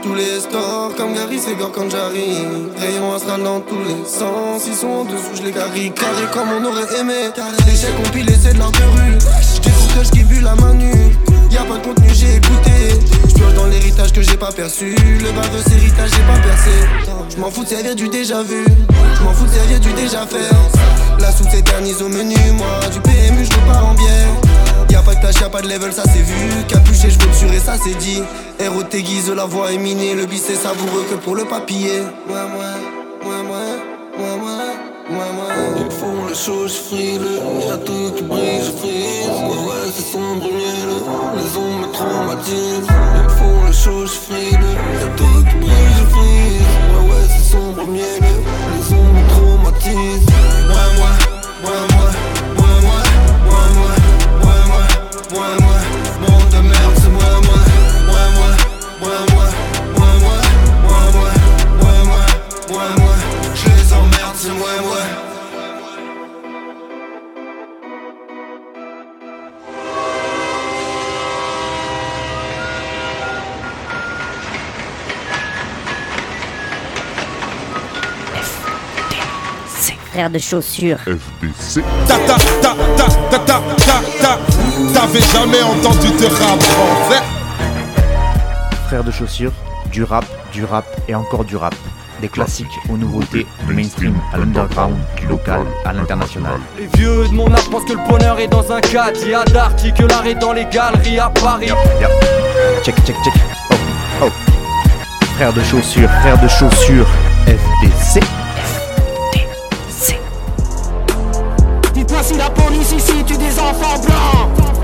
tous les stores, comme Gary Segur quand j'arrive. Rayon astral dans tous les sens, ils sont en dessous, je les carry. Carré comme on aurait aimé. Les chèques compilés, c'est de l'art de rue. J'écoute, j'ai vu la manu. Y'a pas de contenu, j'ai écouté. J'pioche dans l'héritage que j'ai pas perçu. Le baveux héritage, j'ai pas percé. J'm'en fous de servir du déjà vu. J'm'en fous de servir du déjà fait. La soupe s'éternise au menu, moi. Du PMU, je pas en bière. Y'a pas de tâche, y'a pas de level, ça c'est vu. Capuché, je sur et ça c'est dit. Héros t'aiguise, la voix est minée. Le bis c'est savoureux que pour le papier. Ouais, ouais, ouais, ouais, ouais, ouais, ouais. Ils font le show, je frile. Y'a tout qui brille, je frise. Ouais, ouais, c'est sombre mielleux. Les ondes me traumatisent. Ils font le show, je frile. Y'a tout qui brille, je frise. Ouais, ouais, c'est sombre mielleux. Les me traumatisent. Ouais, ouais, ouais, ouais, Frère de chaussures. FBC. Ta ta ta ta ta ta ta ta. T'avais jamais entendu de rap français Frères de chaussures, du rap, du rap et encore du rap. Des classiques aux nouveautés, du mainstream à l'underground, du local à l'international. Les vieux de mon âge pensent que le bonheur est dans un cadre. Il y a d'arty que l'art est dans les galeries à Paris. Check, check, check. Oh, oh. Frères de chaussures, frères de chaussures, FDC. Si la police ici tue des enfants blancs